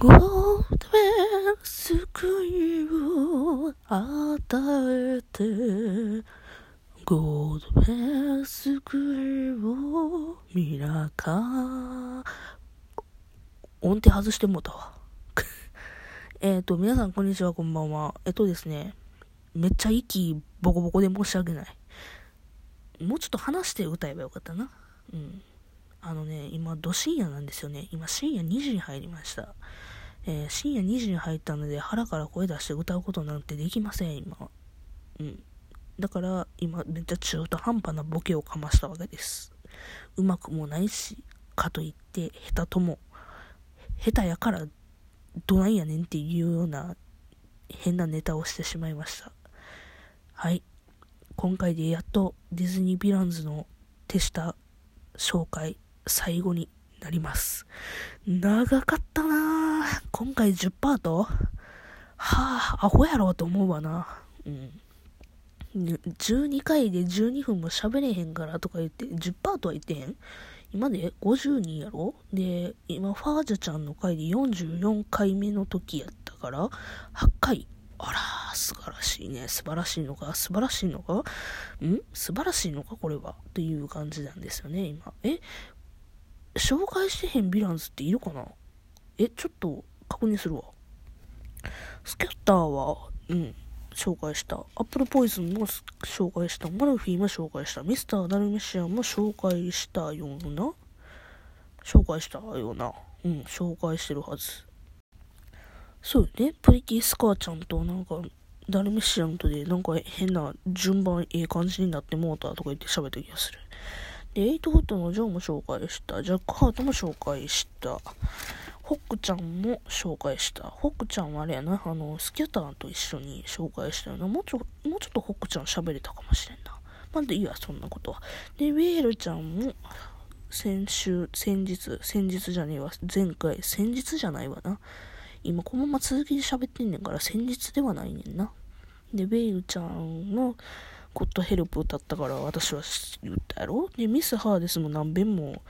ゴールドベル救いを与えてゴールドベル救いをミラカ音程外してもうたわ。えっと皆さんこんにちはこんばんは。えっとですねめっちゃ息ボコボコで申し訳ない。もうちょっと話して歌えばよかったな。うん。あのね、今、ど深夜なんですよね。今、深夜2時に入りました。えー、深夜2時に入ったので、腹から声出して歌うことなんてできません、今。うん。だから、今、めっちゃ中途半端なボケをかましたわけです。うまくもないし、かといって、下手とも、下手やから、どないやねんっていうような、変なネタをしてしまいました。はい。今回でやっと、ディズニーヴィランズの手下紹介最後になります。長かったな今回10パート？はあ、アホやろと思うわな。うん。12回で12分も喋れへんからとか言って、10パートは言ってへん？今で50人やろ？で、今、ファージャちゃんの回で44回目の時やったから、8回。あら、素晴らしいね。素晴らしいのか？素晴らしいのか？ん？素晴らしいのか？これは。っていう感じなんですよね、今。え？紹介してへんヴィランズっているかな？え、ちょっと確認するわ。スキャッターは、うん、紹介した。アップルポイズンも紹介した。マルフィーも紹介した。ミスター・ダルメシアンも紹介したような？紹介したような。うん、紹介してるはず。そうね。プリティ・スカーちゃんとなんか、ダルメシアンとでなんか変な順番ええ感じになってもうたとか言って喋った気がする。エイトフットのジョーも紹介した。ジャックハートも紹介した。ホックちゃんも紹介した。ホックちゃんはあれやな、あの、スキャターと一緒に紹介したよな。もうちょ、もうちょっとホックちゃん喋れたかもしれんな。まあ、でいいわ、そんなことは。で、ウェールちゃんも、先週、先日、先日じゃねえわ、前回、先日じゃないわな。今、このまま続きで喋ってんねんから、先日ではないねんな。で、ベイルちゃんの、ゴッドヘルプ歌ったから私は言ったやろ？で、ミス・ハーデスも何遍も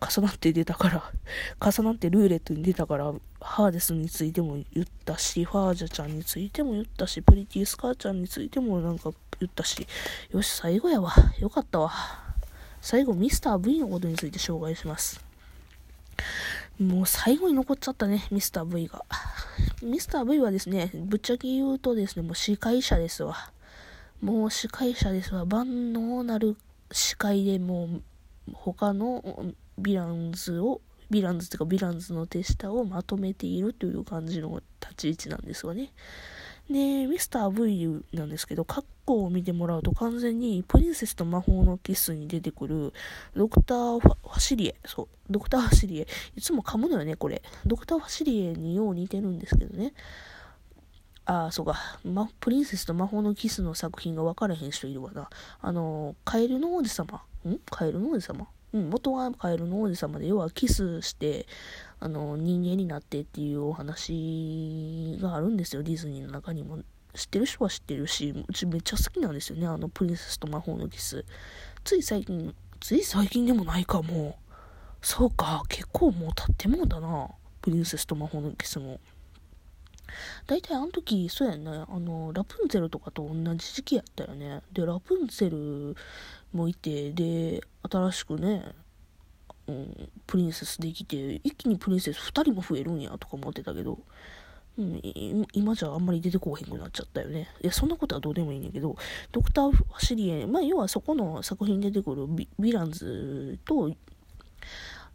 重なって出たから、重なってルーレットに出たから、ハーデスについても言ったし、ファージャちゃんについても言ったし、プリティスカーちゃんについてもなんか言ったし、よし、最後やわ。よかったわ。最後、ミスター V のことについて紹介します。もう最後に残っちゃったね、ミスター V が。ミスター V はですね、ぶっちゃけ言うとですね、もう司会者ですわ。もう司会者ですわ。万能なる司会でもう他のヴィランズを、ヴィランズというかヴィランズの手下をまとめているという感じの立ち位置なんですわね。で、ミスター V なんですけど、カッコを見てもらうと完全にプリンセスと魔法のキスに出てくるドクターファシリエ。そう。ドクターファシリエ。いつも噛むのよね、これ。ドクターファシリエによう似てるんですけどね。ああ、そうか、ま、プリンセスと魔法のキスの作品が分からへん人いるわな。あの、カエルの王子様。ん？カエルの王子様？うん、元はカエルの王子様で、要はキスして、あの、人間になってっていうお話があるんですよ、ディズニーの中にも。知ってる人は知ってるし、うちめっちゃ好きなんですよね、あの、プリンセスと魔法のキス。つい最近、つい最近でもないかも。そうか、結構もう経ってもうだな。プリンセスと魔法のキスも。大体あの時、そうやね、あの、ラプンツェルとかと同じ時期やったよね。で、ラプンツェルもいて、で、新しくね、うん、プリンセスできて、一気にプリンセス2人も増えるんやとか思ってたけど、うん、今じゃあんまり出てこへんくなっちゃったよね。いや、そんなことはどうでもいいんだけど、ドクター・ファシリエ、まあ、要はそこの作品に出てくるヴィランズと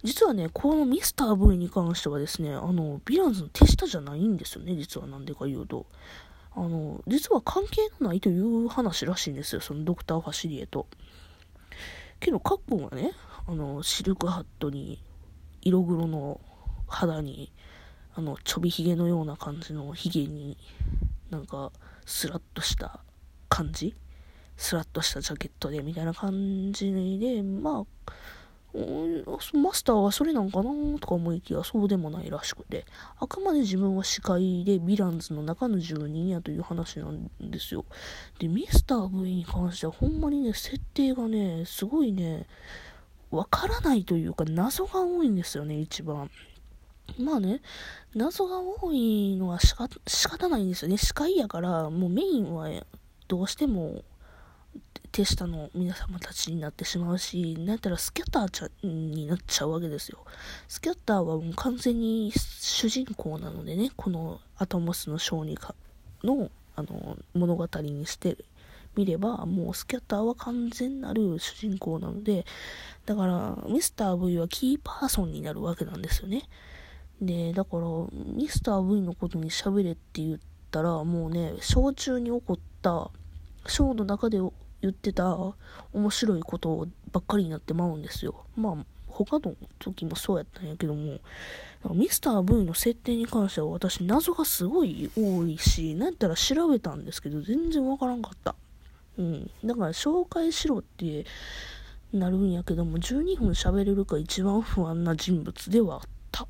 実はね、このミスター V に関してはですね、あの、ヴィランズの手下じゃないんですよね、実はなんでか言うと。あの、実は関係のないという話らしいんですよ、そのドクター・ファシリエと。けど、カッコンはね、あの、シルクハットに、色黒の肌に、あの、ちょびひげのような感じのひげに、なんか、スラッとした感じ？スラッとしたジャケットで、みたいな感じで、まあ、マスターはそれなんかなとか思いきやそうでもないらしくて、あくまで自分は司会でヴィランズの中の住人やという話なんですよ。で、ミスター V に関してはほんまにね、設定がね、すごいね、わからないというか謎が多いんですよね、一番。まあね、謎が多いのは仕方ないんですよね。司会やから、もうメインはどうしても手下の皆様たちになってしまうし、なんやったらスキャッターちゃになっちゃうわけですよ。スキャッターはもう完全に主人公なのでね、このアトモスの小児科のあの物語にしてみれば、もうスキャッターは完全なる主人公なので、だからミスター V はキーパーソンになるわけなんですよね。で、だから、ミスター V のことに喋れって言ったら、もうね、小中に起こった、ショーの中で言ってた面白いことばっかりになってまうんですよ。まあ、他の時もそうやったんやけども、ミスター V の設定に関しては私謎がすごい多いし、なんやったら調べたんですけど、全然わからんかった。うん。だから紹介しろってなるんやけども、12分喋れるか一番不安な人物ではあった。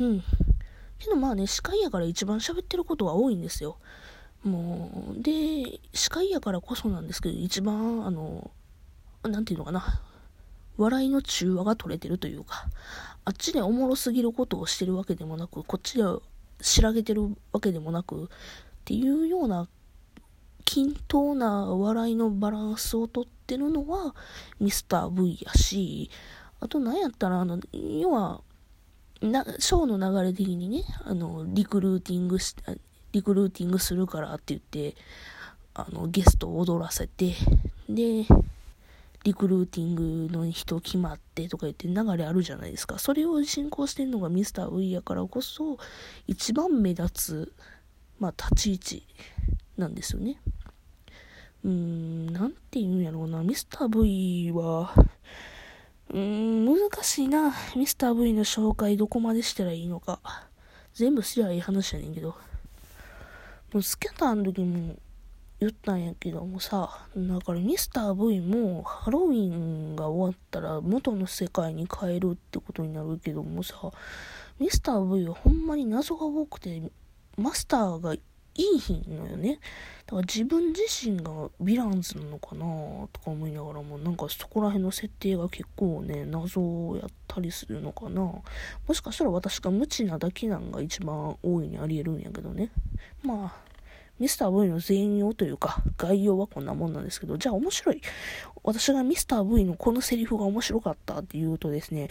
うん。けどまあね、司会やから一番喋ってることは多いんですよ。もう、で、司会やからこそなんですけど、一番、あの、なんていうのかな、笑いの中和が取れてるというか、あっちでおもろすぎることをしてるわけでもなく、こっちでしらげてるわけでもなく、っていうような均等な笑いのバランスをとってるのはミスター V やし、あと何やったら、あの、要は、な、ショーの流れ的にね、あの、リクルーティングし、リクルーティングするからって言って、あの、ゲストを踊らせて、で、リクルーティングの人決まってとか言って流れあるじゃないですか。それを進行してるのがミスター V やからこそ、一番目立つ、まあ、立ち位置なんですよね。うーん、なんて言うんやろうな。ミスター V は、うーん、難しいな。ミスター V の紹介どこまでしたらいいのか。全部すりゃいい話やねんけど。もうスキャターの時も言ったんやけどもさ、だからミスター V もハロウィンが終わったら元の世界に変えるってことになるけどもさ、ミスター V はほんまに謎が多くて、マスターがいい日のよね。だから自分自身がヴィランズなのかなとか思いながらも、なんかそこら辺の設定が結構ね、謎をやったりするのかなもしかしたら私が無知なだけなんが一番大いにありえるんやけどね。まあ、ミスター V の全容というか、概要はこんなもんなんですけど、じゃあ面白い。私がミスター V のこのセリフが面白かったっていうとですね、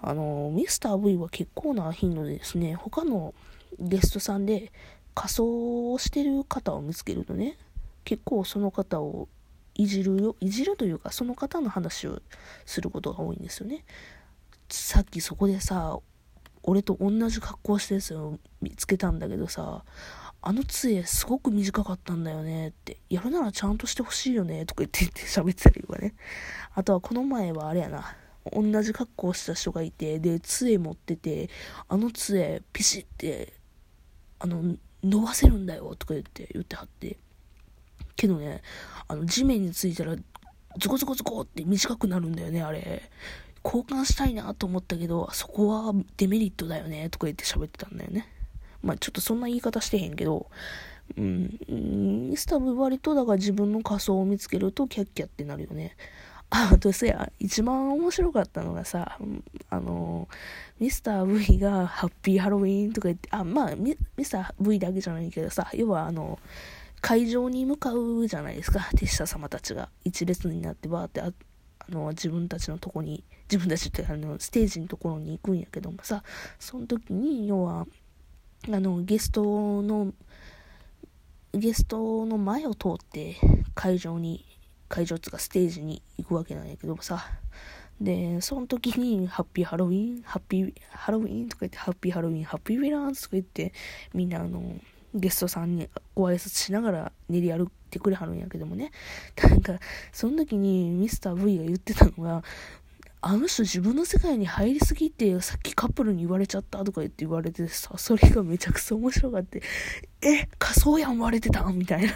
あの、ミスター V は結構な頻度でですね、他のゲストさんで、仮装をしてる方を見つけるとね、結構その方をいじるよ、いじるというか、その方の話をすることが多いんですよね。さっきそこでさ、俺と同じ格好してるやつを見つけたんだけどさ、あの杖すごく短かったんだよねって、やるならちゃんとしてほしいよねとか言って言って喋ってたりとかね。あとはこの前はあれやな、同じ格好した人がいて、で、杖持ってて、あの杖ピシって、あの、伸ばせるんだよとか言って言ってはって。けどね、あの地面についたらズコズコズコって短くなるんだよね、あれ。交換したいなと思ったけど、そこはデメリットだよねとか言って喋ってたんだよね。まあちょっとそんな言い方してへんけど、うん、ミスター V 割とだから自分の仮想を見つけるとキャッキャってなるよね。あ、あとせや、一番面白かったのがさ、あの、ミスター V がハッピーハロウィンとか言って、あ、まあミ、ミスター V だけじゃないけどさ、要はあの、会場に向かうじゃないですか、手下様たちが。一列になってバーってああの自分たちのとこに、自分たちってあのステージのところに行くんやけどもさ、その時に、要は、あの、ゲストの、ゲストの前を通って会場に会場つかステージに行くわけなんやけどもさ、で、その時に、ハッピーハロウィン、ハッピーハロウィンとか言って、ハッピーハロウィン、ハッピーウィラーズとか言って、みんなあの、ゲストさんにご挨拶しながら練り歩ってくれはるんやけどもね。なんか、その時にミスター V が言ってたのが、あの人自分の世界に入りすぎて、さっきカップルに言われちゃったとか言って言われてさ、それがめちゃくちゃ面白かって、え、仮想やん割れてたみたいな。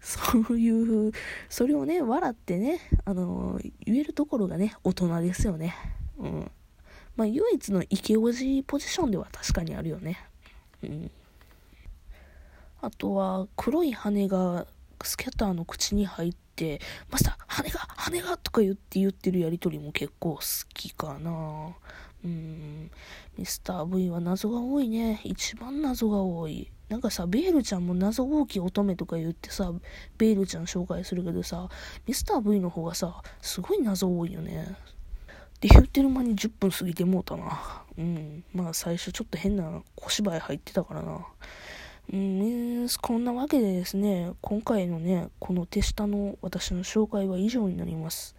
そういう、それをね、笑ってね、あの、言えるところがね、大人ですよね。うん。まあ、唯一のイケオジポジションでは確かにあるよね。うん。あとは、黒い羽がスキャターの口に入って、マスター、羽が、羽がとか言って言ってるやりとりも結構好きかな。うん。ミスター V は謎が多いね。一番謎が多い。なんかさ、ベールちゃんも謎大きい乙女とか言ってさ、ベールちゃん紹介するけどさ、ミスター V の方がさ、すごい謎多いよね。って言ってる間に10分過ぎてもうたな。うん。まあ最初ちょっと変な小芝居入ってたからな。うん、こんなわけでですね、今回のね、この手下の私の紹介は以上になります。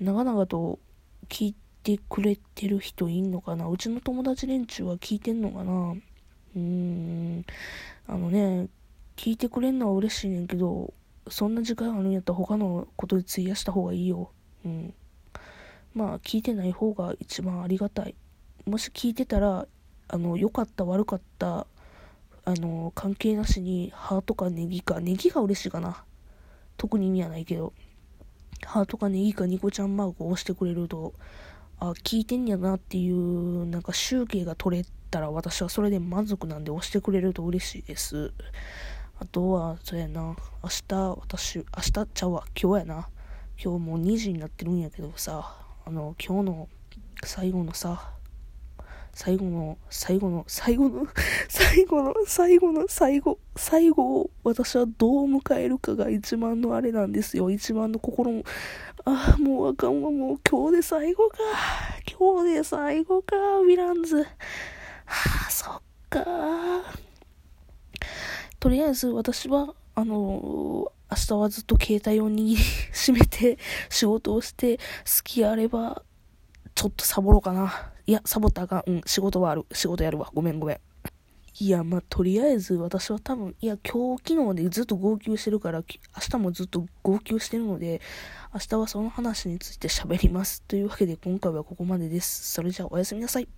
長々と聞いてくれてる人いんのかな？うちの友達連中は聞いてんのかな？うーん、あのね、聞いてくれんのは嬉しいねんけど、そんな時間あるんやったら他のことで費やした方がいいよ。うん。まあ、聞いてない方が一番ありがたい。もし聞いてたら、あの、良かった、悪かった、あの、関係なしに、ハートかネギか、ネギが嬉しいかな。特に意味はないけど、ハートかネギかニコちゃんマークを押してくれると、あ、聞いてんやなっていう、なんか集計が取れたら私はそれで満足なんで押してくれると嬉しいです。あとは、そうやな、明日、私、明日ちゃうわ、今日やな。今日もう2時になってるんやけどさ、あの、今日の最後のさ、最後の、最後の、最後の、最後の、最後の、最後、最後を私はどう迎えるかが一番のあれなんですよ。一番の心も、ああ、もうあかんわ、もう今日で最後か。今日で最後か、ヴィランズ。はあ、そっか。とりあえず私は、あの明日はずっと携帯を握り しめて仕事をして好きあればちょっとサボろうかな。いや、サボったらあかん。うん、仕事はある。仕事やるわ。ごめんごめん。いや、まあ、とりあえず私は多分、いや、今日、昨日でずっと号泣してるから、明日もずっと号泣してるので、明日はその話について喋ります。というわけで今回はここまでです。それじゃあおやすみなさい。